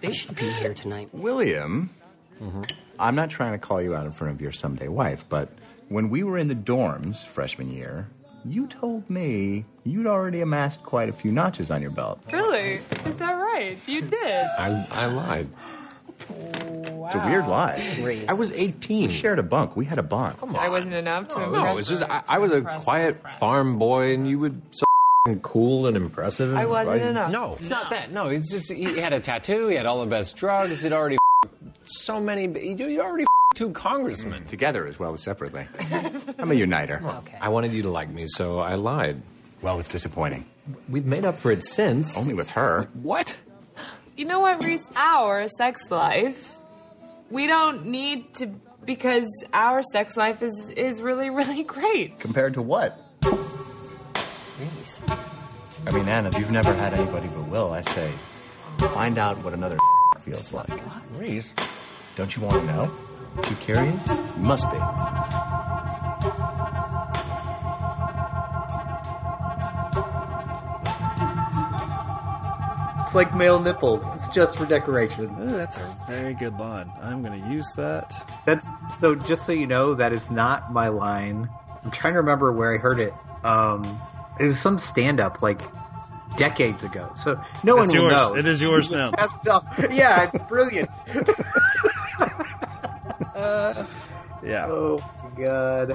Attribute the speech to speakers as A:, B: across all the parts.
A: They should be here tonight.
B: William, mm-hmm. I'm not trying to call you out in front of your someday wife, but when we were in the dorms freshman year, you told me you'd already amassed quite a few notches on your belt.
C: Really? Is that right? You did.
D: I, I lied. Wow.
B: It's a weird lie.
D: I was 18.
B: We shared a bunk. We had a bond.
C: I wasn't enough to impress.
D: No, it's just I, I was a quiet farm boy, and you would so f***ing cool and impressive.
C: I wasn't
D: right?
C: enough.
D: No, it's not that. No, it's just he had a tattoo. He had all the best drugs. He'd already so many. He he already two congressmen.
B: Mm, together as well as separately. I'm a uniter. Okay.
D: I wanted you to like me, so I lied.
B: Well, it's disappointing.
D: We've made up for it since.
B: Only with her.
D: What?
C: You know what, Reese? Our sex life, we don't need to because our sex life is is really really great.
B: Compared to what? I mean, Anna, you've never had anybody but Will. I say, find out what another feels like.
D: Reese.
B: Don't you want to know? You curious? You must be.
E: It's like male nipples. It's just for decoration.
F: Ooh, that's a very good line. I'm going to use that.
E: That's so. Just so you know, that is not my line. I'm trying to remember where I heard it. Um, it was some stand-up like decades ago. So no
F: It's
E: one will
F: yours.
E: know.
F: It is yours now.
E: yeah, brilliant.
F: Yeah.
E: oh my god.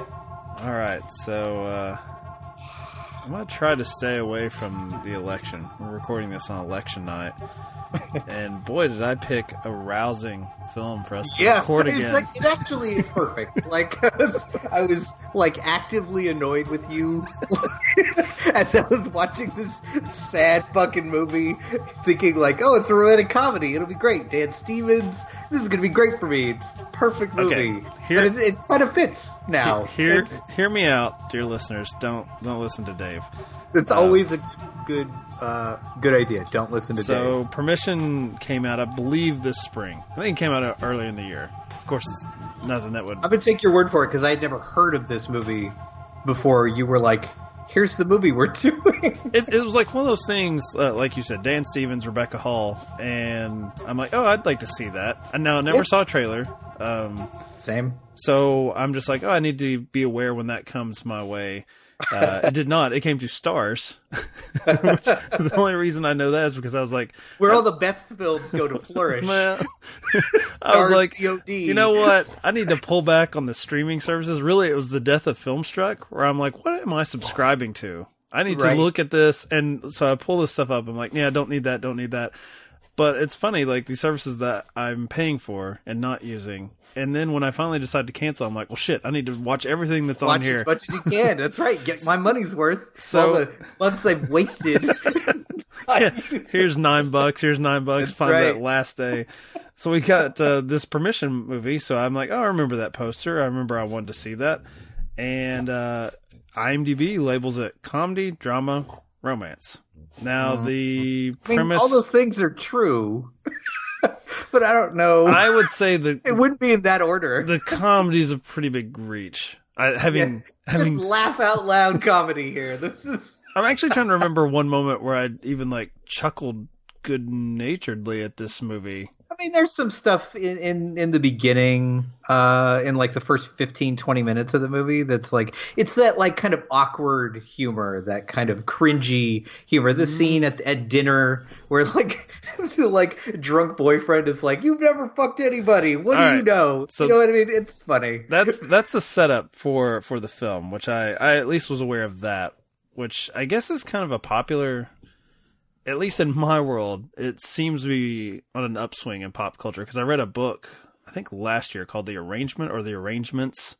F: All right. So uh, I'm going to try to stay away from the election. We're recording this on election night. and boy, did I pick a rousing film for us to
E: Yeah,
F: record
E: it's
F: again.
E: like, it actually is perfect. like I was like actively annoyed with you as I was watching this sad fucking movie, thinking like, "Oh, it's a romantic comedy. It'll be great." Dan Stevens, this is gonna be great for me. It's a perfect
F: Okay,
E: movie.
F: here-
E: but it, it kind of fits now.
F: Hear,
E: it's,
F: hear me out, dear listeners. Don't don't listen to Dave.
E: it's
F: uh,
E: always a good uh, good idea. Don't listen to
F: So,
E: Dave.
F: Permission came out, I believe, this spring. I think it came out earlier in the year. Of course, it's nothing that would.
E: I'm gonna take your word for it because I had never heard of this movie before. You were like, "Here's the movie we're doing."
F: It, it was like one of those things, uh, like you said, Dan Stevens, Rebecca Hall, and I'm like, oh, I'd like to see that. And now I never
E: Yeah.
F: saw a trailer, um,
E: Same.
F: so I'm just like, oh, I need to be aware when that comes my way. Uh, it did not. It came to stars. Which, the only reason I know that is because I was like,
E: Where all the best films go to flourish.
F: well, I was like,
E: VOD.
F: you know what? I need to pull back on the streaming services. Really, it was the death of Filmstruck, where I'm like, what am I subscribing to? I need
E: Right.
F: to look at this, and so I pull this stuff up. I'm like, yeah, don't need that, don't need that. But it's funny, like these services that I'm paying for and not using, and then when I finally decide to cancel, I'm like, well, shit, I need to watch everything that's
E: Watch
F: on here.
E: as much as you can. That's right. Get my money's worth.
F: So-
E: all the months I've wasted.
F: here's nine bucks. Here's nine bucks.
E: That's
F: Find
E: right.
F: that last day. So we got uh, this permission movie. So I'm like, oh, I remember that poster. I remember I wanted to see that. And uh, IMDb labels it comedy, drama, romance. Now the
E: Mm-hmm. I mean,
F: premise.
E: all those things are true, but I don't know.
F: I would say the
E: it wouldn't be in that order.
F: the comedy is a pretty big reach. I, having having
E: Just laugh out loud comedy here. This is
F: I'm actually trying to remember one moment where I even like chuckled good naturedly at this movie.
E: I mean, there's some stuff in, in, in the beginning, uh, in like the first 15, 20 minutes of the movie that's like, it's that like kind of awkward humor, that kind of cringy humor. The scene at, at dinner where like, the like drunk boyfriend is like, you've never fucked anybody. What do
F: All
E: you know?
F: So-
E: you know what I mean? It's funny.
F: That's that's the setup for for the film, which I I at least was aware of that, which I guess is kind of a popular at least in my world, it seems to be on an upswing in pop culture because I read a book I think last year called The Arrangement or The Arrangements,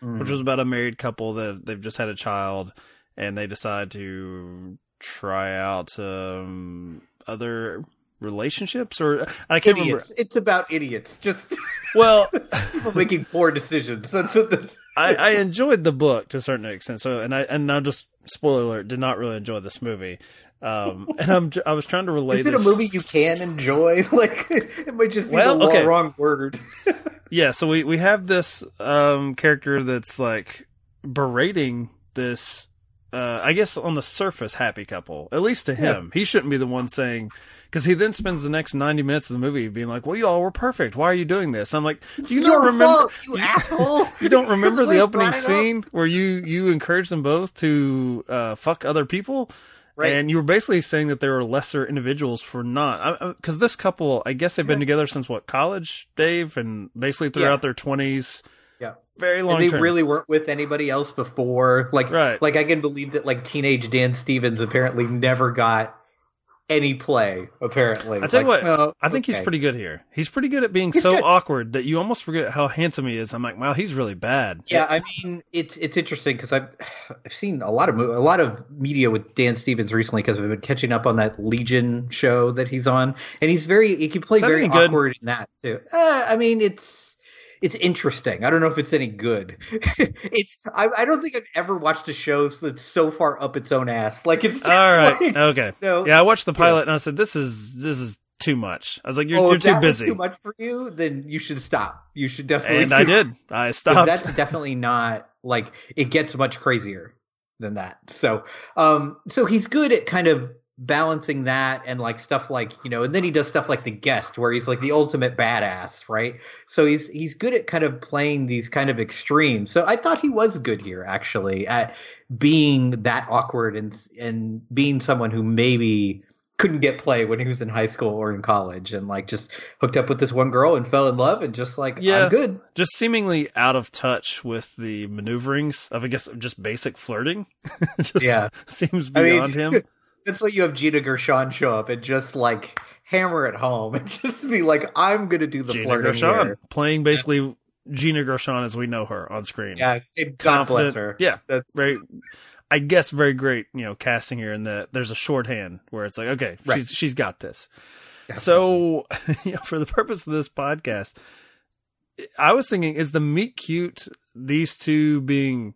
F: which was about a married couple that they've just had a child and they decide to try out um, other relationships or I can't
E: idiots. It's about idiots. Just.
F: Well,
E: people making poor decisions. That's what this.
F: I, I enjoyed the book to a certain extent. So, and I and now just spoiler alert, did not really enjoy this movie. Um, and I'm I was trying to relate.
E: Is it a movie you can enjoy? Like it might just be
F: Well,
E: the
F: okay.
E: wrong word.
F: Yeah, so we we have this um character that's like berating this uh I guess on the surface happy couple. At least to him. He shouldn't be the one saying, because he then spends the next ninety minutes of the movie being like, "Well, you all were perfect. Why are you doing this?" I'm like, "Do you not remember?
E: fault, you asshole.
F: You don't remember the opening
E: it up.
F: scene where you you encourage them both to uh, fuck other people,
E: Right.
F: and you were basically saying that there are lesser individuals for not because this couple, I guess they've been together since what college, Dave, and basically throughout
E: Yeah.
F: their twenties,
E: Yeah.
F: very long
E: And they
F: term.
E: really weren't with anybody else before. Like,
F: Right.
E: like I can believe that like teenage Dan Stevens apparently never got any play. Apparently,
F: I tell you
E: Like,
F: what,
E: oh,
F: I think he's pretty good here. He's pretty good at being
E: He's
F: so
E: good.
F: awkward that you almost forget how handsome he is. I'm like, wow, he's really bad.
E: Yeah, I mean it's it's interesting because I've I've seen a lot of a lot of media with Dan Stevens recently because I've been catching up on that Legion show that he's on, and he's very he can play very
F: good?
E: awkward in that too. Uh, I mean it's it's interesting. I don't know if it's any good. it's I, I don't think I've ever watched a show that's so far up its own ass. Like it's
F: All right,
E: like-
F: okay.
E: so-
F: Yeah, I watched the pilot and I said, this is this is too much. I was like, you're,
E: oh,
F: you're
E: if
F: too busy,
E: too much for you, then you should stop. You should definitely.
F: and I did. I stopped.
E: That's definitely not like it gets much crazier than that. So, um, so he's good at kind of balancing that and like stuff like you know, and then he does stuff like the guest where he's like the ultimate badass, right? So he's he's good at kind of playing these kind of extremes. So I thought he was good here actually at being that awkward and and being someone who maybe couldn't get play when he was in high school or in college and like just hooked up with this one girl and fell in love and just like
F: Yeah.
E: I'm good
F: just seemingly out of touch with the maneuverings of, I guess, just basic flirting. just
E: Yeah.
F: seems
E: I mean-
F: beyond him.
E: That's why you have Gina Gershon show up and just like hammer it home and just be like, I'm gonna do the
F: Gina
E: flirting
F: Gershon
E: here.
F: playing basically Gina Gershon as we know her on screen.
E: Yeah, God bless her.
F: Yeah,
E: That's
F: very. I guess very great, you know, casting here in that there's a shorthand where it's like, okay,
E: Right.
F: she's she's got this. So, you know, for the purpose of this podcast, I was thinking, is the meet cute these two being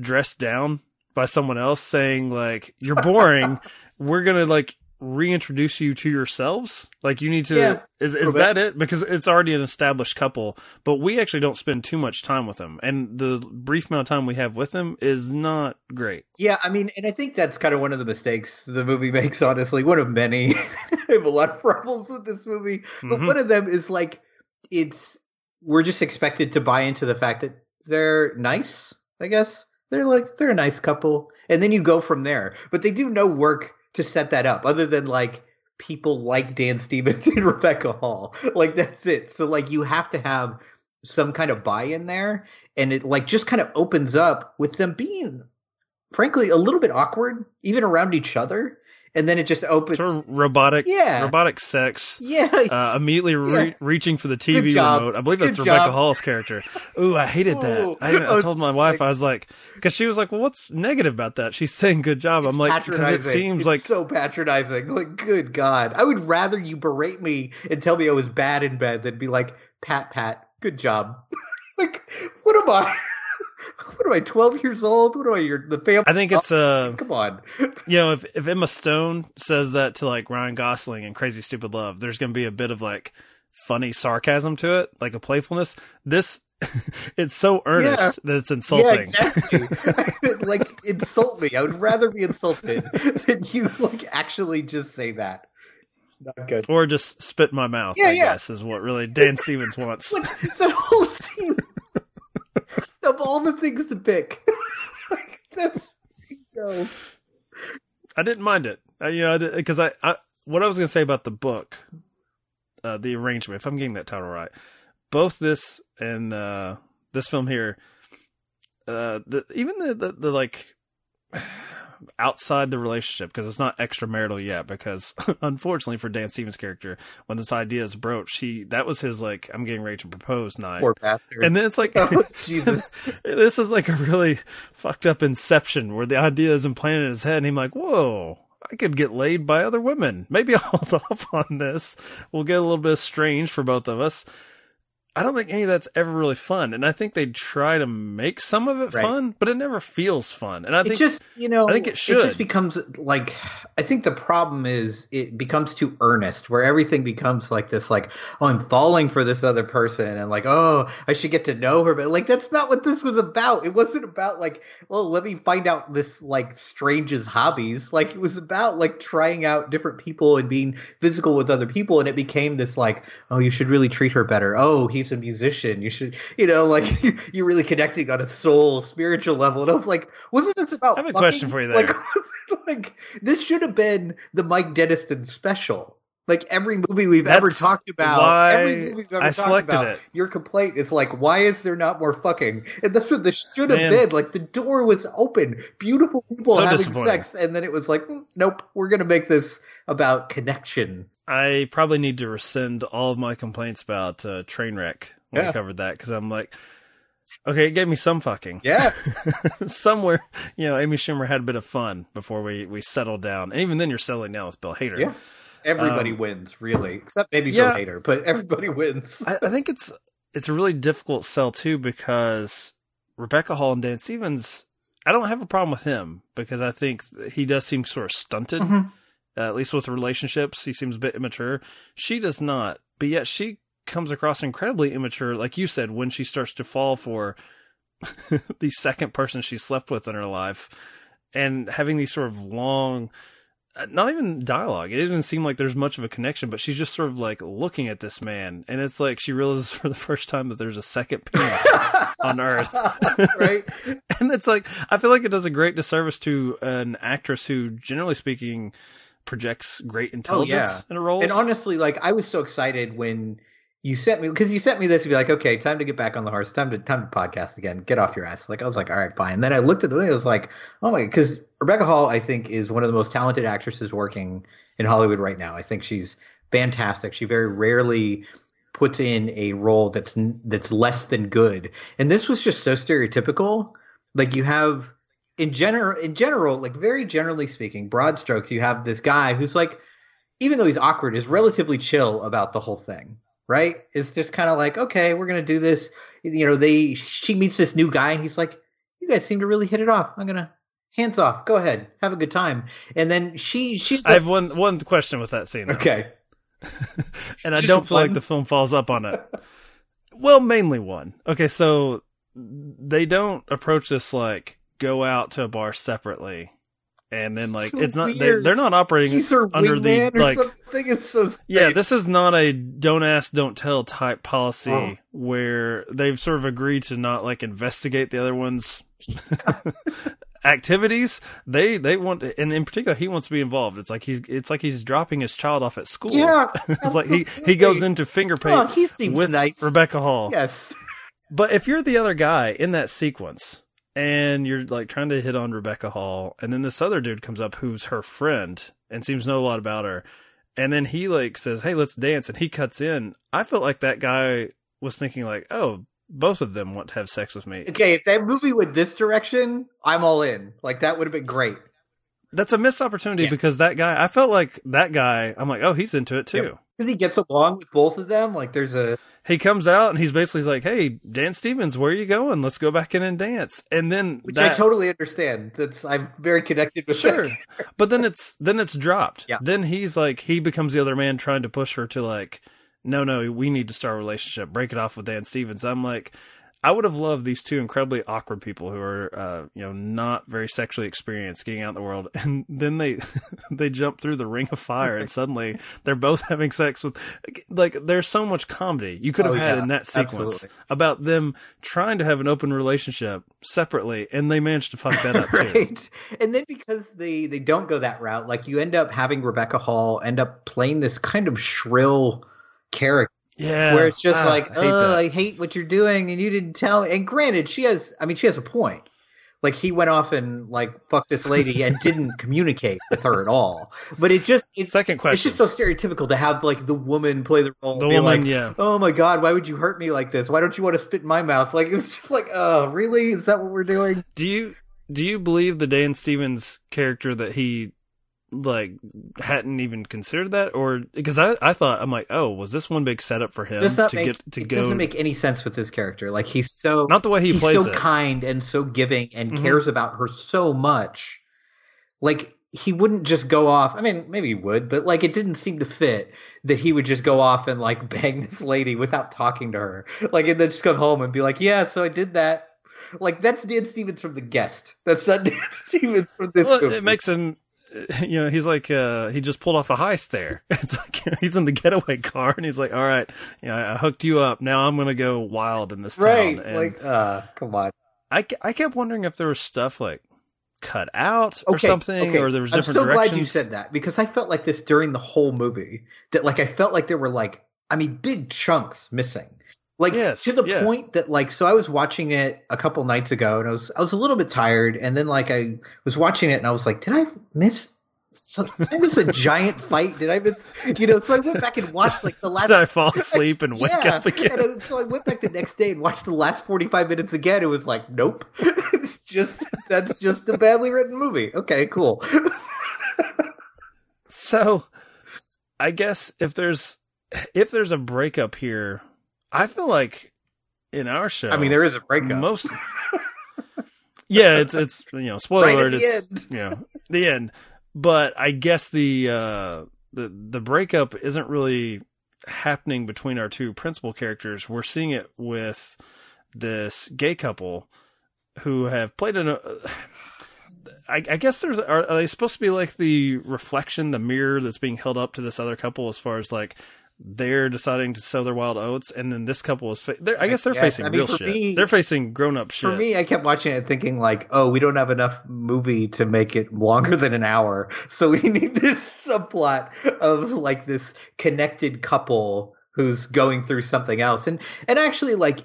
F: dressed down by someone else saying like you're boring? we're gonna like reintroduce you to yourselves. Like you need to.
E: Yeah,
F: is is that it? Because it's already an established couple, but we actually don't spend too much time with them, and the brief amount of time we have with them is not great.
E: Yeah, I mean, and I think that's kind of one of the mistakes the movie makes, honestly. One of many. I have a lot of problems with this movie. But
F: Mhm.
E: one of them is like, it's, we're just expected to buy into the fact that they're nice, I guess. They're like, they're a nice couple. And then you go from there. But they do no work to set that up other than like, people like Dan Stevens and Rebecca Hall. Like, that's it. So, like, you have to have some kind of buy in there. And it, like, just kind of opens up with them being frankly a little bit awkward even around each other and then it just opens
F: Sort of robotic,
E: Yeah.
F: robotic sex.
E: yeah
F: uh, immediately re-
E: Yeah.
F: reaching for the TV remote. I believe that's
E: Good
F: Rebecca
E: job.
F: Hall's character. Ooh, I hated that. I, I told my wife, I was like, because she was like, "Well, what's negative about that?" She's saying good job. I'm like, because it seems
E: It's
F: like
E: so patronizing like good god i would rather you berate me and tell me i was bad in bed than be like pat pat good job like what am i what am i 12 years old what am i your the family
F: I think it's uh,
E: come on
F: you know, if if Emma Stone says that to like Ryan Gosling in Crazy Stupid Love, there's gonna be a bit of like funny sarcasm to it, like a playfulness. This. It's so earnest that it's insulting.
E: Yeah, exactly. like insult me. I would rather be insulted than you like actually just say that. Not good.
F: Or just spit in my mouth,
E: Yeah,
F: I
E: yeah.
F: guess, is what really Dan Stevens wants.
E: The whole scene of all the things to pick. that's no.
F: I didn't mind it. I, you know, because I, I, what I was going to say about the book, uh, the arrangement, if I'm getting that title right, both this and uh, this film here, uh, the, even the, the, the like outside the relationship because it's not extramarital yet. Because unfortunately for Dan Stevens' character, when this idea is broached, he that was his like I'm getting ready to propose night,
E: Poor bastard.
F: and then it's like
E: oh, Jesus.
F: this is like a really fucked up inception where the idea is implanted in his head and he's like, whoa, I could get laid by other women. Maybe I'll hold off on this. We'll get a little bit strange for both of us. I don't think any of that's ever really fun. And I think they try to make some of it
E: Right.
F: fun, but it never feels fun. And I
E: it
F: think
E: just you know
F: I think it should.
E: It just becomes like I think the problem is it becomes too earnest, where everything becomes like this, like oh I'm falling for this other person, and like oh I should get to know her, but like that's not what this was about. It wasn't about like well let me find out this like strange's hobbies. Like it was about like trying out different people and being physical with other people, and it became this like oh you should really treat her better. Oh he's a musician, you should you know like you're really connecting on a soul spiritual level, and I was like wasn't this about
F: I have a
E: fucking?
F: question for you there.
E: Like, like this should have been the Mike Denniston special. Like every movie we've ever talked about, every movie we've ever
F: I
E: talked about,
F: it.
E: your complaint is like, why is there not more fucking? And that's what this should have
F: Man.
E: been. Like the door was open, beautiful people
F: So
E: having sex, and then it was like, mm, nope, we're gonna make this about connection.
F: I probably need to rescind all of my complaints about uh, Trainwreck when
E: Yeah.
F: I covered that because I'm like, okay, it gave me some fucking.
E: Yeah,
F: Somewhere, you know, Amy Schumer had a bit of fun before we, we settled down. And even then, you're settling down with Bill Hader.
E: yeah. Everybody
F: Um,
E: wins, really, except maybe
F: yeah.
E: Bill Hader, but everybody wins.
F: I, I think it's it's a really difficult sell too because Rebecca Hall and Dan Stevens. I don't have a problem with him because I think he does seem sort of stunted,
E: Mhm.
F: Uh, at least with relationships. He seems a bit immature. She does not, but yet she comes across incredibly immature, like you said, when she starts to fall for the second person she slept with in her life, and having these sort of long uh, not even dialogue. It doesn't seem like there's much of a connection, but she's just sort of like looking at this man, and it's like she realizes for the first time that there's a second penis on Earth.
E: right?
F: and it's like I feel like it does a great disservice to an actress who, generally speaking, projects great oh, intelligence
E: Oh, yeah.
F: in her roles.
E: And honestly, like I was so excited when you sent me because you sent me this to be like, okay, time to get back on the horse, time to time to podcast again, get off your ass. Like I was like, all right, fine. And then I looked at the movie, I was like, oh my, because Rebecca Hall, I think, is one of the most talented actresses working in Hollywood right now. I think she's fantastic. She very rarely puts in a role that's that's less than good. And this was just so stereotypical. Like you have in general in general, like very generally speaking, broad strokes, you have this guy who's like even though he's awkward, is relatively chill about the whole thing, right? It's just kind of like, okay, we're gonna do this. You know, they she meets this new guy and he's like, you guys seem to really hit it off. I'm gonna hands off, go ahead, have a good time. And then she she's
F: I have one one question with that scene, though,
E: okay,
F: and I don't feel like the film falls up on it. well, mainly one. Okay, so they don't approach this like go out to a bar separately. And then, like,
E: So
F: it's not, they're, they're not operating
E: he's
F: under the, like,
E: something. It's so
F: Yeah, this is not a don't ask, don't tell type policy
E: Oh.
F: where they've sort of agreed to not like investigate the other one's activities. They they want, and in particular, he wants to be involved. It's like he's it's like he's dropping his child off at school.
E: Yeah,
F: it's like he he goes into finger
E: Oh,
F: paint
E: he seems
F: with
E: nice.
F: Rebecca Hall.
E: Yes.
F: But if you're the other guy in that sequence and you're like trying to hit on Rebecca Hall, and then this other dude comes up who's her friend and seems to know a lot about her, and then he like says, "Hey, let's dance," and he cuts in. I felt like that guy was thinking like, "Oh, both of them want to have sex with me."
E: Okay, if that movie went this direction, I'm all in. Like that would have been great.
F: That's a missed opportunity
E: Yeah.
F: because that guy. I felt like that guy. I'm like, oh, he's into it too.
E: Because he gets along with both of them. Like there's a
F: He comes out and he's basically like, "Hey, Dan Stevens, where are you going? Let's go back in and dance." And then
E: which I totally understand. That's I'm very connected with.
F: sure
E: that.
F: but then it's then it's dropped
E: Yeah.
F: then he's like he becomes the other man trying to push her to like no no we need to start a relationship break it off with dan stevens i'm like i would have loved these two incredibly awkward people who are uh you know not very sexually experienced getting out in the world and then they they jump through the ring of fire and suddenly they're both having sex with like there's so much comedy you could have
E: Oh,
F: had
E: yeah,
F: in that sequence
E: absolutely.
F: about them trying to have an open relationship separately and they managed to fuck that up too
E: right. And then because they they don't go that route, like you end up having Rebecca Hall end up playing this kind of shrill character
F: yeah
E: where it's just
F: Ah,
E: like,
F: I hate
E: oh. I hate what you're doing, and you didn't tell. And granted, she has. I mean, she has a point. Like he went off and like fucked this lady and didn't communicate with her at all. But it just it's
F: Second question.
E: It's just so stereotypical to have like the woman play the role.
F: The woman,
E: like,
F: yeah.
E: Oh my god, why would you hurt me like this? Why don't you want to spit in my mouth? Like it's just like, oh, really? Is that what we're doing?
F: Do you do you believe the Dan Stevens character that he like hadn't even considered that, or because I I thought I'm like, oh, was this one big setup for him to
E: make,
F: get to
E: it
F: go?
E: doesn't make any sense with his character. Like he's so
F: Not the way he
E: he's
F: plays
E: so
F: it.
E: kind and so giving and
F: Mhm.
E: cares about her so much. Like he wouldn't just go off. I mean, maybe he would, but like it didn't seem to fit that he would just go off and like bang this lady without talking to her. Like and then just come home and be like, "Yeah, so I did that." Like that's Dan Stevens from The Guest. That's not Dan Stevens from this
F: Well,
E: movie.
F: it makes him. You know, he's like uh, he just pulled off a heist there. It's like he's in the getaway car, and he's like, "All right, you know, I hooked you up. Now I'm gonna go wild in this
E: right.
F: town." And
E: Like, uh, come on.
F: I, I kept wondering if there was stuff like cut out or
E: okay,
F: something,
E: okay.
F: or there was
E: I'm
F: different
E: so
F: directions.
E: glad you said that because I felt like this during the whole movie. That like I felt like there were like I mean big chunks missing. Like
F: Yes,
E: to the
F: yeah.
E: point that like so I was watching it a couple nights ago and I was I was a little bit tired and then like I was watching it and I was like, did I miss? So, did I miss a giant fight? Did I miss? You know, so I went back and watched like the last.
F: Did I fall asleep and wake
E: yeah,
F: up again?
E: and I- so I went back the next day and watched the last forty-five minutes again. It was like, nope, it's just that's just a badly written movie. Okay, cool.
F: So, I guess if there's if there's a breakup here, I feel like in our show,
E: I mean, there is a breakup.
F: most. yeah, it's it's you know spoiler
E: Right
F: alert.
E: the
F: it's,
E: end.
F: You know, the end. But I guess the uh, the the breakup isn't really happening between our two principal characters. We're seeing it with this gay couple who have played in a. I, I guess there's are, are they supposed to be like the reflection, the mirror that's being held up to this other couple as far as like they're deciding to sow their wild oats, and then this couple is. Fa- I guess they're
E: guess.
F: facing
E: I mean,
F: real shit.
E: me-
F: they're facing grown up shit.
E: For me, I kept watching it thinking like, oh, we don't have enough movie to make it longer than an hour, so we need this subplot of like this connected couple who's going through something else, and and actually like.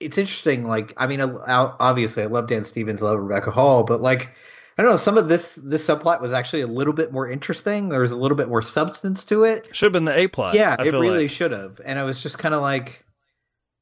E: It's interesting. Like, I mean, obviously, I love Dan Stevens, I love Rebecca Hall, but like, I don't know. Some of this this subplot was actually a little bit more interesting. There was a little bit more substance to it.
F: Should have been the A plot.
E: Yeah,
F: I
E: it really
F: like.
E: should have. And I was just kind of like,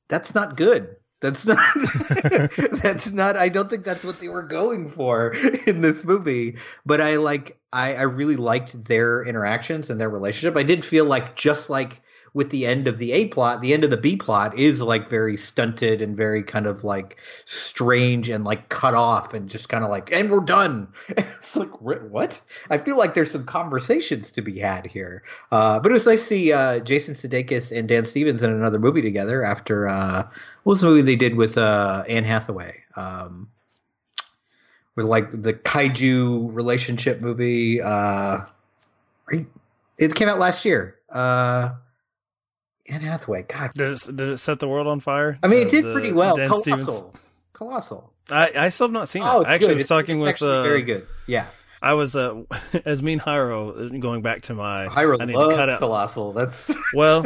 E: that's not good. That's not. that's not. I don't think that's what they were going for in this movie. But I like. I I really liked their interactions and their relationship. I did feel like just like with the end of the A plot, the end of the B plot is like very stunted and very kind of like strange and like cut off and just kind of like, and we're done. it's like, what? I feel like there's some conversations to be had here. Uh, but it was nice to see uh, Jason Sudeikis and Dan Stevens in another movie together after uh, what was the movie they did with uh, Anne Hathaway? Um, with like the kaiju relationship movie. Uh, it came out last year. Uh, Anne Hathaway. God,
F: Did it, did it set the world on fire?
E: I mean, it did
F: the
E: pretty well.
F: Dan
E: Colossal.
F: Stevens-
E: Colossal.
F: I, I still have not seen it.
E: Oh, it's
F: I actually
E: good.
F: was talking
E: it's
F: with uh,
E: very good. Yeah,
F: I was uh, as mean Hyro going back to my.
E: Hyro
F: I need
E: loves
F: to cut out.
E: Colossal. That's
F: Well,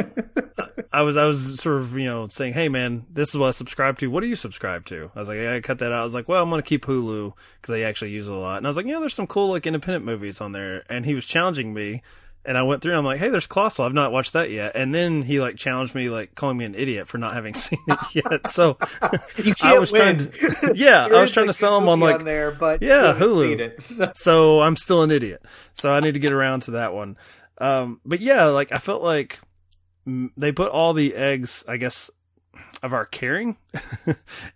F: I was I was sort of you know saying, hey man, this is what I subscribe to. What do you subscribe to? I was like, yeah, I cut that out. I was like, well, I'm gonna keep Hulu because I actually use it a lot. And I was like, yeah, there's some cool like independent movies on there. And he was challenging me. And I went through. and I'm like, "Hey, there's Colossal. I've not watched that yet." And then he like challenged me, like calling me an idiot for not having seen it yet. So
E: you can't
F: I was
E: win.
F: trying to, yeah, I was trying to sell him on like,
E: there, but
F: Yeah, Hulu.
E: it. So-
F: so I'm still an idiot. So I need to get around to that one. Um, but yeah, like I felt like they put all the eggs, I guess, of our caring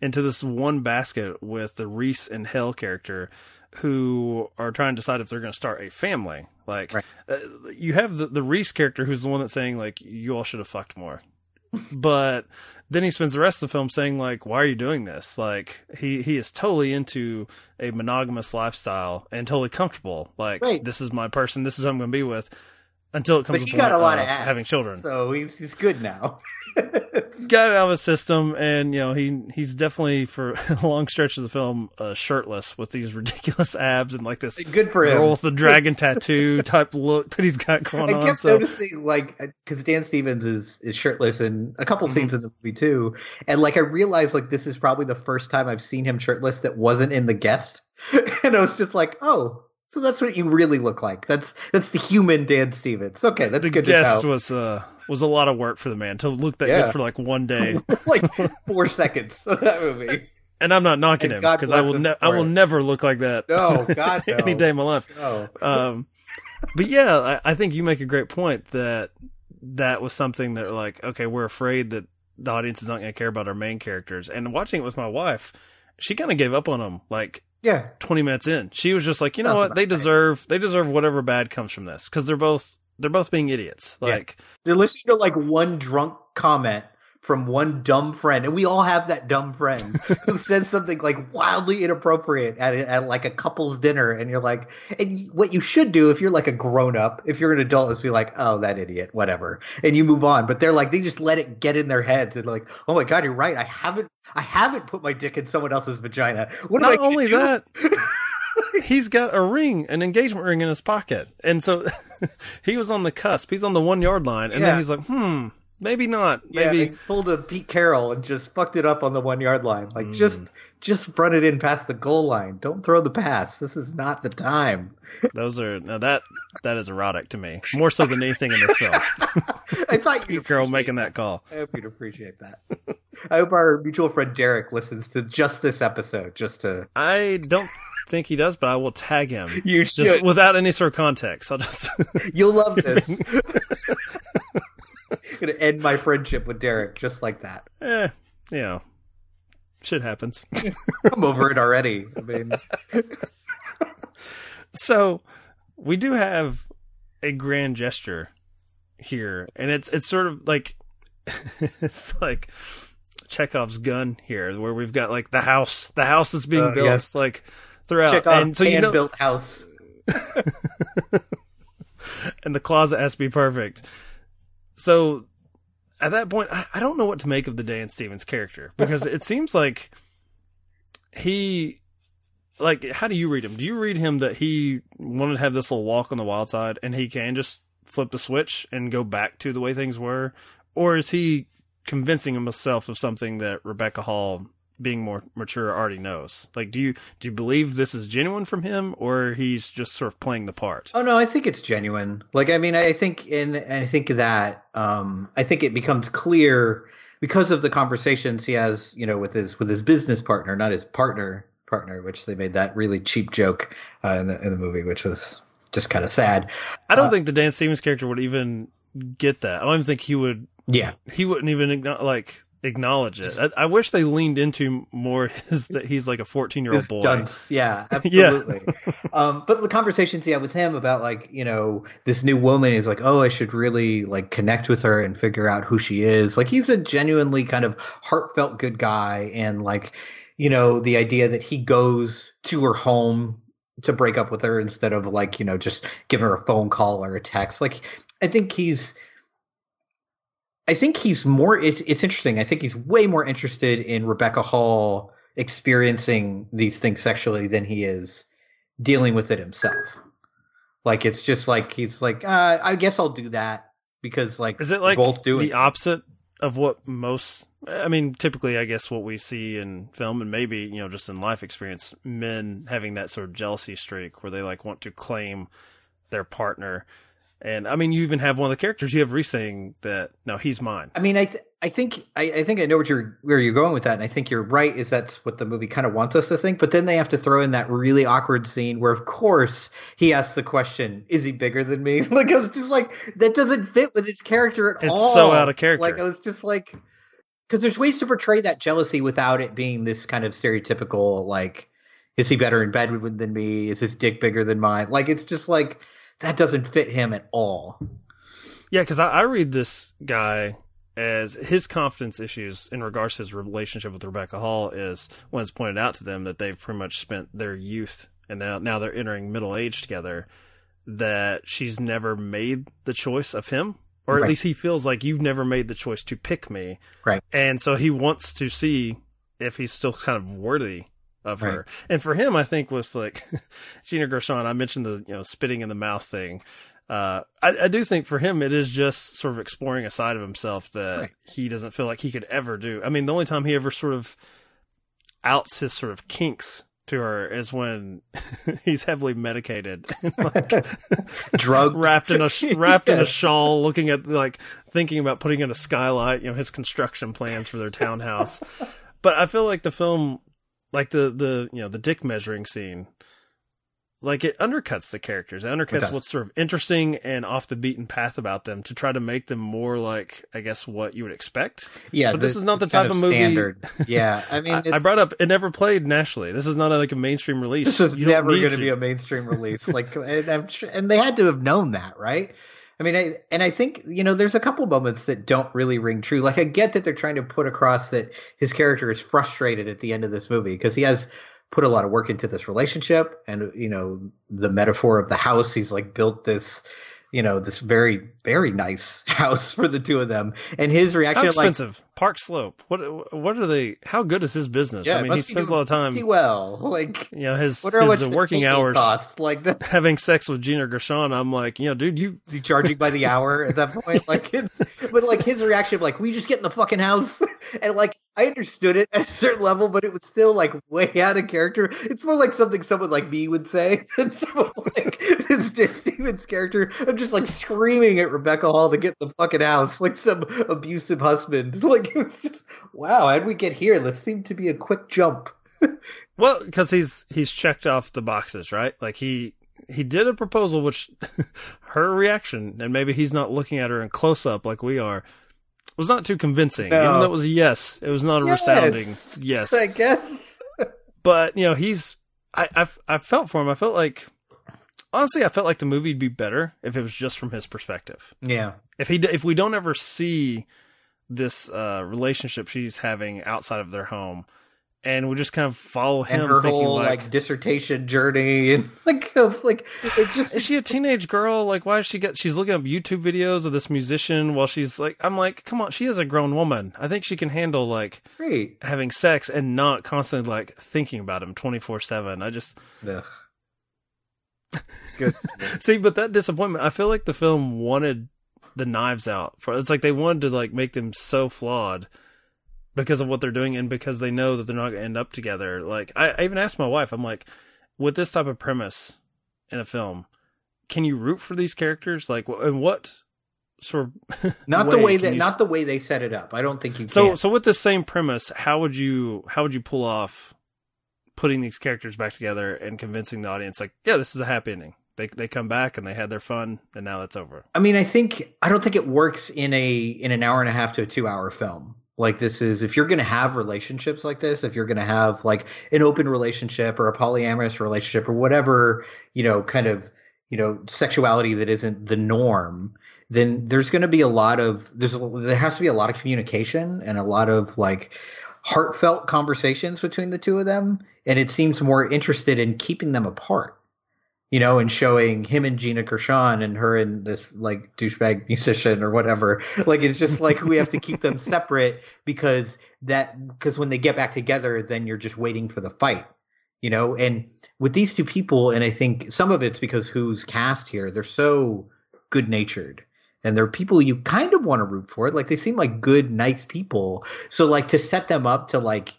F: into this one basket with the Reese and Hale character who are trying to decide if they're going to start a family. Like
E: Right.
F: uh, you have the, the Reese character who's the one that's saying like you all should have fucked more. but then he spends the rest of the film saying like why are you doing this like he he is totally into a monogamous lifestyle and totally comfortable like
E: Right.
F: this is my person this is who i'm going to be with until it comes
E: but
F: to
E: he got a lot of
F: of
E: ass,
F: having children
E: so he's he's good now.
F: got it out of his system and you know he he's definitely for long stretches of the film uh, shirtless with these ridiculous abs and like this
E: Good for him.
F: with the dragon tattoo type look that he's got going on.
E: I
F: on
E: kept
F: so
E: noticing, like, because Dan Stevens is is shirtless in a couple
F: Mhm.
E: scenes in the movie too, and like I realized, like, this is probably the first time I've seen him shirtless that wasn't in the guest, and I was just like, oh, so that's what you really look like. That's that's the human Dan Stevens. Okay, that's
F: the
E: good
F: guest
E: to know.
F: was uh was a lot of work for the man to look that
E: Yeah.
F: good for like one day
E: like four seconds of that movie.
F: and i'm not knocking
E: And
F: him because i will ne- i will
E: it.
F: never look like that
E: No, God, no.
F: any day of my life
E: No.
F: um but yeah, I, I think you make a great point that that was something that like, okay, we're afraid that the audience is not going to care about our main characters. And watching it with my wife, she kind of gave up on them like
E: Yeah,
F: 20 minutes in. She was just like, you know
E: Sounds
F: what? They deserve they deserve whatever bad comes from this cuz they're both they're both being idiots.
E: Yeah.
F: Like
E: they're listening to like one drunk comment from one dumb friend, and we all have that dumb friend who says something like wildly inappropriate at, at like a couple's dinner, and you're like, and what you should do if you're like a grown up, if you're an adult, is be like, oh, that idiot, whatever, and you move on. But they're like, they just let it get in their heads, and like, oh my god, you're right, I haven't, I haven't put my dick in someone else's vagina. What
F: not only
E: do?
F: that, he's got a ring, an engagement ring in his pocket. And so he was on the cusp. He's on the 1-yard line and
E: Yeah.
F: then he's like, "Hmm, maybe not.
E: Yeah,
F: Maybe
E: pulled a Pete Carroll and just fucked it up on the one yard line. Like just
F: Mm.
E: just run it in past the goal line. Don't throw the pass. This is not the time.
F: those are now that that is erotic to me. More so than anything in this film.
E: I thought
F: Pete Carroll making that call.
E: I hope you'd appreciate that. I hope our mutual friend Derek listens to just this episode, just to
F: I don't think he does, but I will tag him.
E: You
F: just
E: should.
F: without any sort of context. I'll just
E: you'll love this. Gonna end my friendship with Derek just like that.
F: eh, you know, shit happens.
E: I'm over it already. I mean,
F: so we do have a grand gesture here, and it's it's sort of like it's like Chekhov's gun here, where we've got like the house, the house that's being
E: Uh,
F: built
E: yes.
F: like throughout,
E: check out
F: and so you know,
E: built house.
F: and the closet has to be perfect. So at that point, I, I don't know what to make of the Dan Stevens character because it seems like he, like, how do you read him? Do you read him that he wanted to have this little walk on the wild side and he can just flip the switch and go back to the way things were, or is he convincing himself of something that Rebecca Hall? Being more mature already knows like do you do you believe this is genuine from him or he's just sort of playing the part
E: Oh no, I think it's genuine. Like I mean, I think in and I think that um I think it becomes clear because of the conversations he has, you know, with his with his business partner, not his partner partner, which they made that really cheap joke uh, in the in the movie, which was just kind of sad.
F: I don't
E: Uh,
F: think the Dan Stevens character would even get that. I don't even think he would.
E: Yeah,
F: He wouldn't even like acknowledge it. I, I wish they leaned into more his that he's like a fourteen year old boy.
E: dunce. Yeah,
F: Yeah.
E: absolutely. um, but the conversations he had with him about like you know this new woman is like, oh, I should really like connect with her and figure out who she is. Like he's a genuinely kind of heartfelt good guy, and like you know the idea that he goes to her home to break up with her instead of like you know just giving her a phone call or a text. Like I think he's I think he's more. It's it's interesting. I think he's way more interested in Rebecca Hall experiencing these things sexually than he is dealing with it himself. Like it's just like he's like, uh, I guess I'll do that because like
F: Is it like
E: both doing
F: the opposite of what most? I mean, typically, I guess what we see in film and maybe you know just in life experience, men having that sort of jealousy streak where they like want to claim their partner. And I mean, you even have one of the characters you have Reese saying that no, he's mine.
E: I mean, I th- I think I, I think I know what you're where you're going with that, and I think you're right. Is that's what the movie kind of wants us to think? But then they have to throw in that really awkward scene where, of course, he asks the question, "Is he bigger than me?" like I was just like, that doesn't fit with his character at
F: It's
E: all.
F: so out of character.
E: Like I was just like, because there's ways to portray that jealousy without it being this kind of stereotypical like, is he better in bed with- than me? Is his dick bigger than mine? Like it's just like that doesn't fit him at all.
F: Yeah, because I, I read this guy as his confidence issues in regards to his relationship with Rebecca Hall is when it's pointed out to them that they've pretty much spent their youth and now now they're entering middle age together. That she's never made the choice of him, or at
E: Right.
F: least he feels like you've never made the choice to pick me,
E: Right.
F: and so he wants to see if he's still kind of worthy of
E: Right.
F: her. And for him, I think with like Gina Gershon, I mentioned the you know spitting in the mouth thing. Uh, I, I do think for him, it is just sort of exploring a side of himself that
E: Right.
F: he doesn't feel like he could ever do. I mean, the only time he ever sort of outs his sort of kinks to her is when he's heavily medicated, like
E: Drug
F: wrapped in a wrapped in a shawl, looking at like thinking about putting in a skylight. You know, his construction plans for their townhouse. but I feel like the film, like the the you know the dick measuring scene, like it undercuts the characters. It undercuts
E: does.
F: what's sort of interesting and off the beaten path about them to try to make them more like, I guess, what you would expect.
E: Yeah,
F: but this is not the type of movie-
E: standard. Yeah, I mean,
F: I, I brought up it never played nationally. This is not a, like a mainstream release.
E: this is
F: You
E: never going to be a mainstream release. Like, and, and they had to have known that, right? I mean, I, and I think you know, there's a couple moments that don't really ring true. Like, I get that they're trying to put across that his character is frustrated at the end of this movie because he has put a lot of work into this relationship, and you know, the metaphor of the house. He's like built this, you know, this very very nice house for the two of them, and his
F: How
E: reaction, like,
F: expensive? Park Slope. What what are they? How good is his business?
E: yeah,
F: I mean, he spends a lot of time.
E: well, like.
F: You know, his, his working hours
E: cost. Like that,
F: having sex with Gina Gershon. I'm like, you know, dude, you
E: is he charging by the hour at that point? Like, it's, but like his reaction, of like, we just get in the fucking house, and like I understood it at a certain level, but it was still like way out of character. It's more like something someone like me would say than someone like this Stevens character. I'm just like screaming at Rebecca Hall to get in the fucking house, like some abusive husband. Like, it was just, wow, how'd we get here? This seemed to be a quick jump.
F: Well, because he's he's checked off the boxes, right? Like he he did a proposal, which her reaction, and maybe he's not looking at her in close up like we are, was not too convincing.
E: No.
F: Even though it was a yes, it was not a resounding yes.
E: I guess.
F: But you know, he's I, I I felt for him. I felt like honestly, I felt like the movie'd be better if it was just from his perspective.
E: Yeah.
F: If he if we don't ever see this uh, relationship she's having outside of their home. And we just kind of follow him,
E: and her whole
F: like,
E: like, dissertation journey and like like it just
F: is she a teenage girl? Like, why does she get? She's looking up YouTube videos of this musician while she's like, I'm like, come on, she is a grown woman. I think she can handle like
E: great.
F: having sex and not constantly like thinking about him 24 seven. I just
E: Ugh. Good.
F: see, but that disappointment. I feel like the film wanted the knives out for. It's like they wanted to like make them so flawed because of what they're doing and because they know that they're not going to end up together. Like I, I even asked my wife, I'm like, with this type of premise in a film, can you root for these characters? Like, and what sort of
E: Not the way that
F: you
E: not the way they set it up. I don't think you can
F: so
E: can.
F: so with the same premise, how would you how would you pull off putting these characters back together and convincing the audience like, yeah, this is a happy ending. They they come back and they had their fun and now that's over.
E: I mean, I think I don't think it works in a in an hour and a half to a two hour film. Like this is if you're going to have relationships like this, if you're going to have like an open relationship or a polyamorous relationship or whatever, you know, kind of, you know, sexuality that isn't the norm, then there's going to be a lot of there's there has to be a lot of communication and a lot of like heartfelt conversations between the two of them and it seems more interested in keeping them apart you know, and showing him and Gina Gershon and her and this like douchebag musician or whatever. Like it's just like we have to keep them separate because that because when they get back together, then you're just waiting for the fight, you know. And with these two people, and I think some of it's because who's cast here, they're so good natured. And they're people you kind of want to root for. Like they seem like good, nice people. So like to set them up to like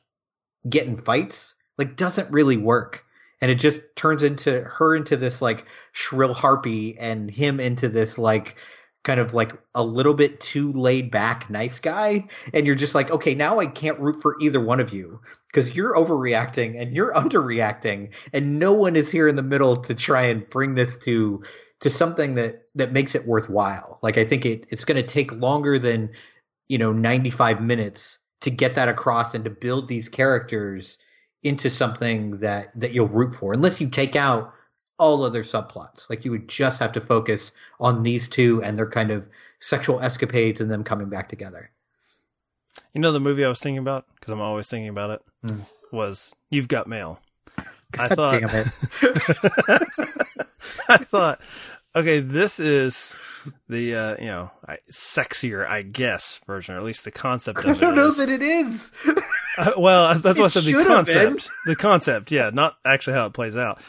E: get in fights, like doesn't really work and it just turns into her into this like shrill harpy and him into this like kind of like a little bit too laid back nice guy. And you're just like okay now i can't root for either one of you because you're overreacting and you're underreacting and no one is here in the middle to try and bring this to to something that that makes it worthwhile. Like i think it it's going to take longer than you know 95 minutes to get that across and to build these characters into something that that you'll root for unless you take out all other subplots. Like you would just have to focus on these two and their kind of sexual escapades and them coming back together.
F: You know the movie I was thinking about? Because I'm always thinking about it.
E: Hmm.
F: was You've Got Mail. I thought
E: it.
F: I thought, okay, this is the uh, you know I, sexier, I guess, version, or at least the concept of
E: i don't know
F: is-
E: that it is
F: Uh, well, that's what I said. The
E: should have been.
F: concept, the concept, yeah, not actually how it plays out.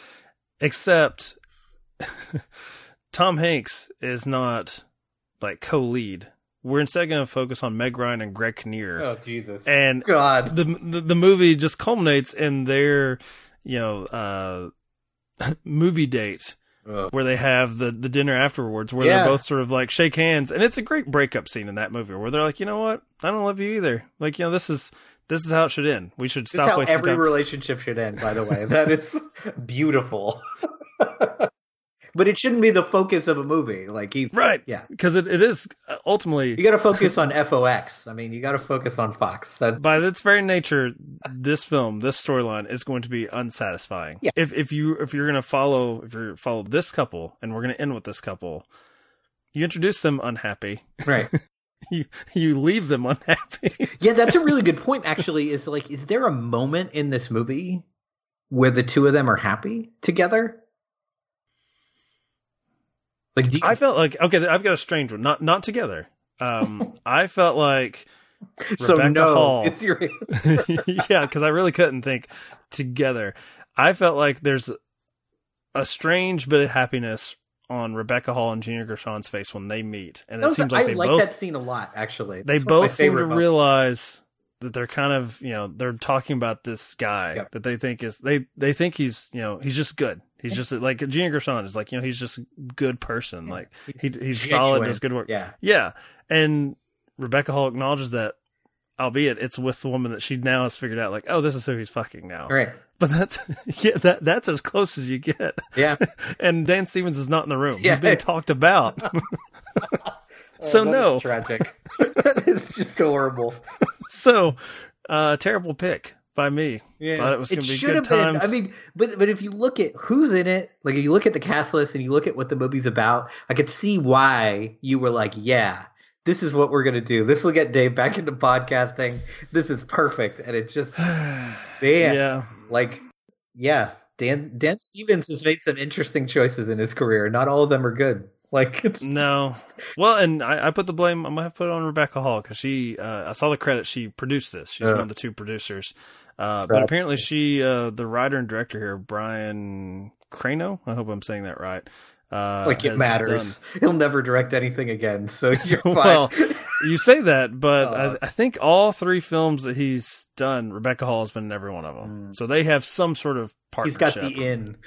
F: Except Tom Hanks is not like co-lead. We're instead going to focus on Meg Ryan and Greg Kinnear,
E: oh jesus
F: and
E: god
F: the, the the movie just culminates in their you know uh movie date
E: Ugh.
F: where they have the the dinner afterwards where
E: Yeah.
F: they're both sort of like shake hands and it's a great breakup scene in that movie where they're like you know what i don't love you either like you know this is this is how it should end we should
E: this is
F: stop
E: how
F: wasting
E: every
F: time
E: relationship should end by the way that is beautiful but it shouldn't be the focus of a movie. Like he's
F: Right.
E: Yeah.
F: Because it, it is uh, ultimately You
E: got to focus on FOX. I mean, you got to focus on Fox. That's
F: by its very nature, this film, this storyline is going to be unsatisfying.
E: Yeah.
F: If if you if you're gonna follow if you're follow this couple and we're gonna end with this couple, you introduce them unhappy.
E: right.
F: You you leave them unhappy.
E: Yeah, that's a really good point. Actually, is like, is there a moment in this movie where the two of them are happy together? Like, do you,
F: I felt like okay, I've got a strange one. Not not together. Um, I felt like
E: so
F: Rebecca
E: no,
F: Hall.
E: it's your
F: yeah, because I really couldn't think together. I felt like there's a strange bit of happiness on Rebecca Hall and Gina Gershon's face when they meet, and it
E: was-
F: seems like
E: I
F: they
E: like
F: both
E: that scene a lot. Actually,
F: they
E: It's one of my
F: both seem to realize that they're kind of you know they're talking about this guy
E: Yep.
F: that they think is they they think he's you know he's just good. He's just like Gina Gershon is like you know he's just a good person. Like he, he's solid, does good work.
E: Yeah,
F: Yeah, and Rebecca Hall acknowledges that, albeit it's with the woman that she now has figured out. Like, oh, this is who he's fucking now.
E: right.
F: But that's yeah, that that's as close as you get.
E: Yeah.
F: and Dan Stevens is not in the room.
E: Yeah.
F: He's being talked about. so
E: Oh, that
F: no,
E: tragic. that is just horrible.
F: so uh, terrible pick by me.
E: Yeah,
F: Thought it was going to be
E: should
F: good
E: have been. I mean, but but if you look at who's in it, like if you look at the cast list and you look at what the movie's about, I could see why you were like, yeah, this is what we're gonna do. This will get Dave back into podcasting. This is perfect, and it just, man,
F: yeah,
E: like, yeah, Dan Dan Stevens has made some interesting choices in his career. Not all of them are good. Like, it's,
F: no. Well, and I, I put the blame. I'm gonna put it on Rebecca Hall because she. Uh, I saw the credit. She produced this. She's
E: Yeah.
F: one of the two producers. Uh, but apparently, she, uh, the writer and director here, Brian Crano. I hope I'm saying that right. Uh,
E: like it matters.
F: done-
E: He'll never direct anything again, so you're fine.
F: Well, you say that, but
E: Uh,
F: I, I think all three films that he's done, Rebecca Hall has been in every one of them. So they have some sort of
E: He's
F: partnership.
E: got the in.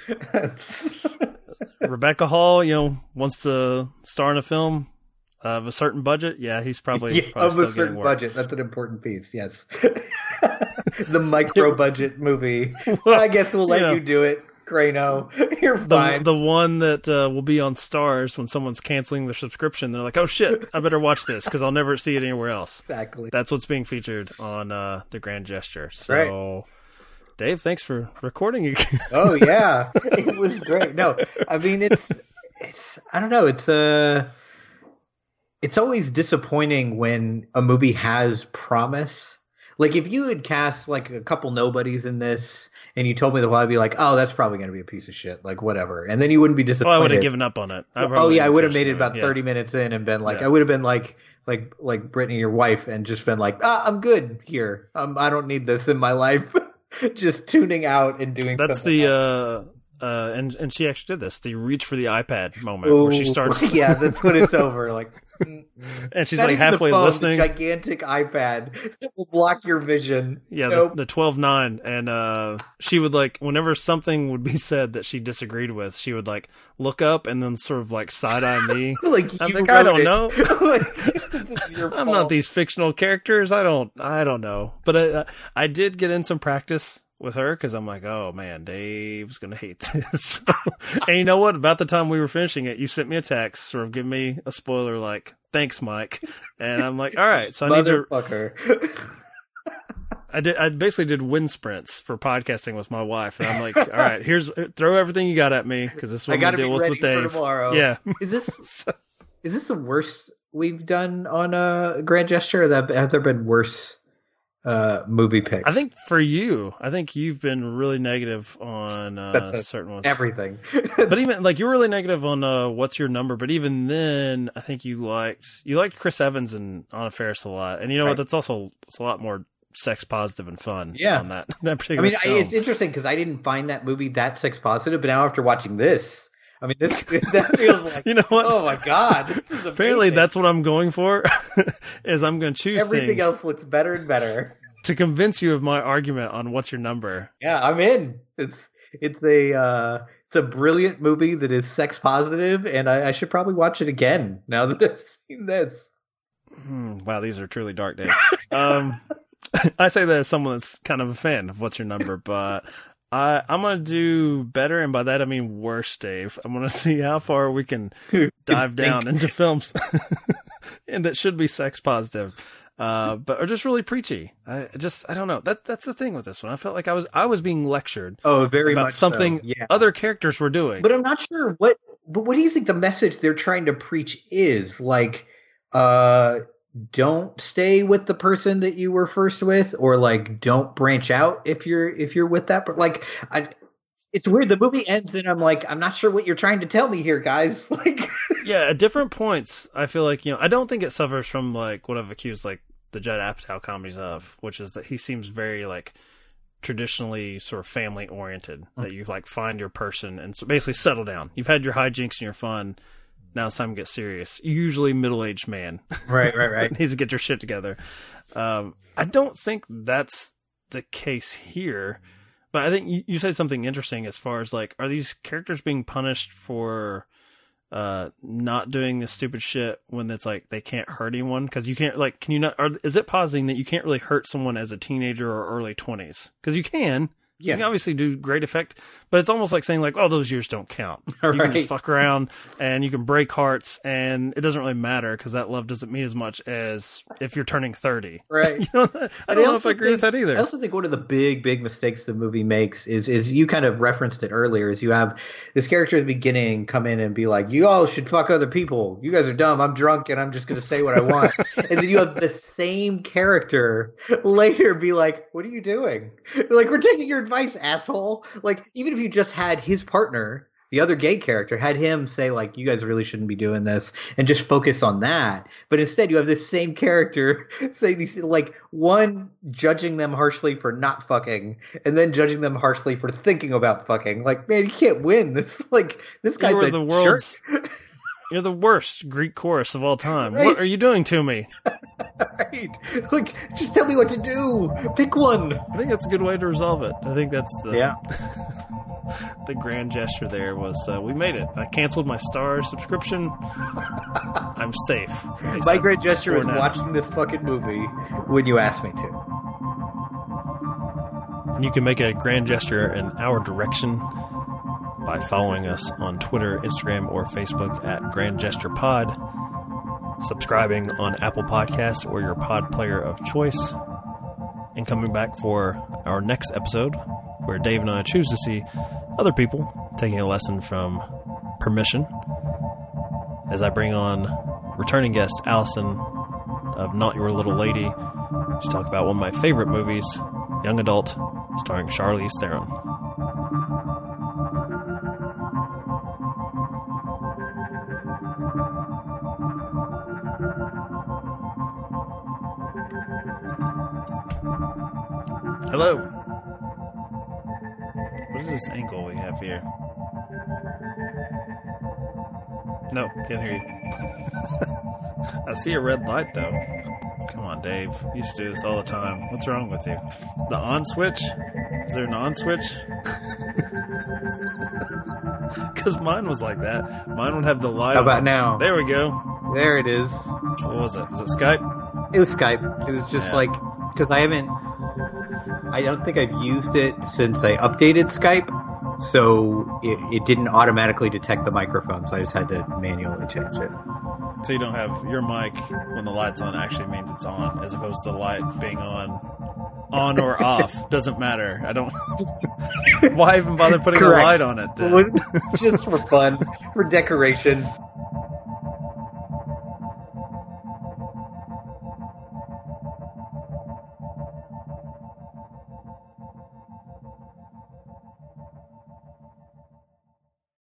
F: Rebecca Hall, you know, wants to star in a film of a certain budget. Yeah, he's probably,
E: Yeah,
F: probably
E: of a certain budget. That's an important piece. Yes, the micro budget movie.
F: Well,
E: I guess we'll let you do it, Crano. You're
F: The,
E: fine.
F: the one that uh, will be on Starz when someone's canceling their subscription, they're like, "Oh shit, I better watch this because I'll never see it anywhere else."
E: exactly.
F: That's what's being featured on uh, the Grand Gesture. So, Dave, thanks for recording again.
E: Oh yeah, it was great. No, I mean it's it's I don't know. It's uh it's always disappointing when a movie has promise. Like if you had cast like a couple nobodies in this and you told me the whole, I'd be like, oh, that's probably going to be a piece of shit. Like whatever, and then you wouldn't be
F: oh,
E: disappointed.
F: I would have given up on it.
E: Oh yeah, I would have made it about.
F: Yeah.
E: thirty minutes in and been like,
F: Yeah.
E: I would have been like, like, like Brittany, your wife, and just been like, ah, I'm good here. Um, I don't need this in my life. just tuning out and doing.
F: That's the
E: else.
F: uh uh and and she actually did this the reach for the ipad moment where she
E: Ooh,
F: starts
E: yeah, that's when it's over. Like.
F: and she's
E: Not
F: like
E: even the
F: halfway
E: phone, the
F: listening
E: gigantic iPad that will block your vision.
F: yeah
E: Nope.
F: the, the 12-9 and uh she would like whenever something would be said that she disagreed with she would like look up and then sort of like side-eye me
E: like
F: I'm like, I don't
E: it.
F: know.
E: Like, this is your
F: i'm not these fictional characters i don't i don't know but i i did get in some practice with her because i'm like oh man dave's gonna hate this and you know what about the time we were finishing it you sent me a text sort of give me a spoiler like thanks mike and i'm like all right so i need to
E: motherfucker.
F: I did. I basically did wind sprints for podcasting with my wife, and I'm like, "All right, here's throw everything you got at me because this is what I'm
E: gotta
F: gonna deal with with Dave."
E: tomorrow.
F: Yeah,
E: Is this
F: So-
E: is this the worst we've done on a grand gesture? That have there been worse uh, movie picks?
F: I think for you, I think you've been really negative on uh,
E: That's a-
F: certain ones.
E: everything.
F: but even like you were really negative on uh, what's your number. But even then, I think you liked you liked Chris Evans and Anna Faris a lot. And you know what? That's also it's a lot more sex positive and fun.
E: Yeah.
F: on that that
E: I
F: particular.
E: mean, I, it's interesting because I didn't find that movie that sex positive, but now after watching this, I mean, this that feels like
F: you know what?
E: oh my god,
F: Apparently, that's what I'm going for. is I'm going to choose
E: everything
F: things
E: else looks better and better.
F: to convince you of my argument on what's your number.
E: Yeah, I'm in. It's it's a uh, it's a brilliant movie that is sex positive, and I, I should probably watch it again now that I've seen this.
F: Hmm, wow, these are truly dark days. um, I say that as someone that's kind of a fan of what's your number, but I I'm gonna do better, and by that I mean worse, Dave. I'm gonna see how far we can dive down into films, and that should be sex positive, uh, but are just really preachy. I just I don't know. That that's the thing with this one. I felt like I was I was being lectured
E: Oh, very
F: about
E: much so,
F: something
E: Yeah.
F: other characters were doing.
E: But I'm not sure what. But what do you think the message they're trying to preach is? Like, uh, don't stay with the person that you were first with, or like, don't branch out if you're if you're with that. But like, I, it's weird. The movie ends, and I'm like, I'm not sure what you're trying to tell me here, guys. Like,
F: yeah, at different points, I feel like you know I don't think it suffers from like what I've accused like the Judd Apatow comedies of, which is that he seems very like traditionally sort of family oriented. That mm. you like find your person and so basically settle down. You've had your hijinks and your fun. Now it's time to get serious. Usually middle aged man
E: right, right, right.
F: needs to get your shit together. Um, I don't think that's the case here, but I think you, you said something interesting as far as like, are these characters being punished for uh not doing this stupid shit when it's like they can't hurt anyone because you can't like can you not or is it positing that you can't really hurt someone as a teenager or early 20s because you can
E: Yeah.
F: you can obviously do great effect but it's almost like saying like oh those years don't count you can just fuck around and you can break hearts and it doesn't really matter because that love doesn't mean as much as if you're turning 30
E: Right.
F: you know, i don't know if i agree with
E: think-
F: that either
E: I also think one of the big, big mistakes the movie makes is is you kind of referenced it earlier. Is you have this character at the beginning come in and be like, "You all should fuck other people. You guys are dumb. I'm drunk and I'm just going to say what I want." and then you have the same character later be like, "What are you doing? Like we're taking your advice, asshole." Like even if you just had his partner. The other gay character had him say like, "You guys really shouldn't be doing this," and just focus on that. But instead, you have this same character saying these like one judging them harshly for not fucking, and then judging them harshly for thinking about fucking. Like, man, you can't win. This like this guy's a
F: the world's
E: jerk.
F: you're the worst greek chorus of all time
E: Right.
F: what are you doing to me
E: right? Like, just tell me what to do. Pick one.
F: I think that's a good way to resolve it. I think that's the
E: Yeah.
F: the grand gesture there was uh, we made it. I canceled my Star subscription. I'm safe.
E: My
F: said
E: great gesture was
F: now.
E: watching this fucking movie when you asked me to.
F: And you can make a grand gesture in our direction by following us on Twitter, Instagram, or Facebook at Grand Gesture Pod, subscribing on Apple Podcasts or your pod player of choice, and coming back for our next episode where Dave and I choose to see other people taking a lesson from permission. As I bring on returning guest Allison of Not Your Little Lady to talk about one of my favorite movies, Young Adult, starring Charlize Theron. Hello. What is this angle we have here? No, can't hear you. I see a red light though. Come on, Dave. You used to do this all the time. What's wrong with you? The on switch? Is there an on switch? Because mine was like that. Mine would have the light.
E: How
F: on.
E: about now?
F: There we go.
E: There it is.
F: What was it? Was it Skype?
E: It was Skype. It was just
F: Yeah.
E: like because I haven't. I don't think I've used it since I updated Skype, so it, it didn't automatically detect the microphone. So I just had to manually change it.
F: So you don't have your mic when the light's on actually means it's on, as opposed to the light being on, on or off doesn't matter. I don't. Why even bother putting
E: Correct.
F: a light on it? Then?
E: Just for fun, for decoration.